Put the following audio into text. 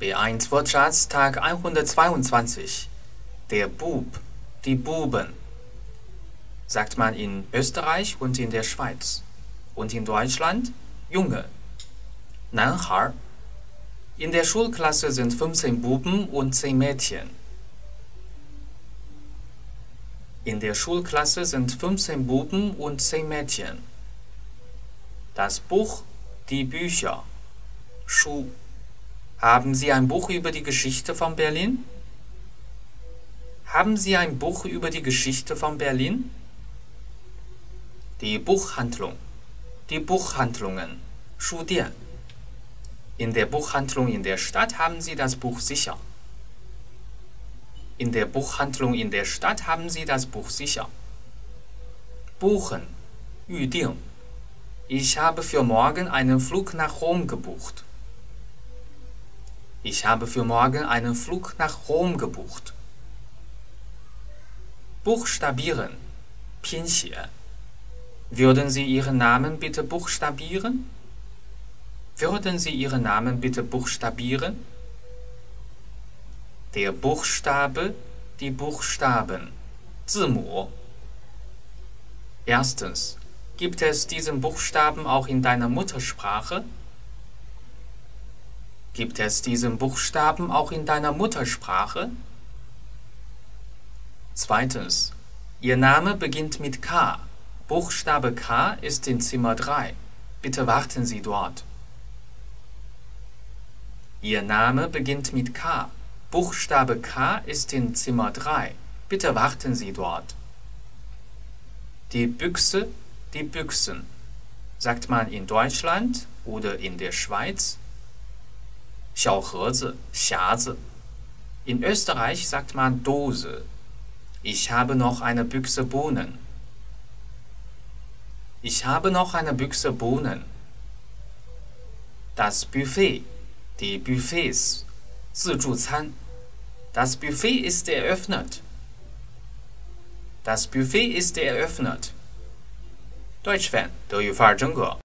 B1 Wortschatz Tag 122. Der Bub, die Buben. Sagt man in Österreich und in der Schweiz. Und in Deutschland Junge. Nanhar. In der Schulklasse sind 15 Buben und 10 Mädchen. In der Schulklasse sind 15 Buben und 10 Mädchen. Das Buch, die Bücher. Schuh. Haben Sie ein Buch über die Geschichte von Berlin? Haben Sie ein Buch über die Geschichte von Berlin? Die Buchhandlung. Die Buchhandlungen. Schudian. In der Buchhandlung in der Stadt haben Sie das Buch sicher. In der Buchhandlung in der Stadt haben Sie das Buch sicher. Buchen. 预定. Ich habe für morgen einen Flug nach Rom gebucht. Ich habe für morgen einen Flug nach Rom gebucht. Buchstabieren. Pinxie. Würden Sie Ihren Namen bitte buchstabieren? Würden Sie Ihren Namen bitte buchstabieren? Der Buchstabe, die Buchstaben. Zimu. Erstens. Gibt es diesen Buchstaben auch in deiner Muttersprache? Gibt es diesen Buchstaben auch in deiner Muttersprache? Zweitens. Ihr Name beginnt mit K. Buchstabe K ist in Zimmer 3. Bitte warten Sie dort. Ihr Name beginnt mit K. Buchstabe K ist in Zimmer 3. Bitte warten Sie dort. Die Büchse, die Büchsen. Sagt man in Deutschland oder in der Schweiz? 小盒子、匣子. In Österreich sagt man Dose. Ich habe noch eine Büchse Bohnen. Ich habe noch eine Büchse Bohnen. Das Buffet, die Buffets, 自助餐. Das Buffet ist eröffnet. Das Buffet ist eröffnet. Deutsch Fan 德语范儿真格。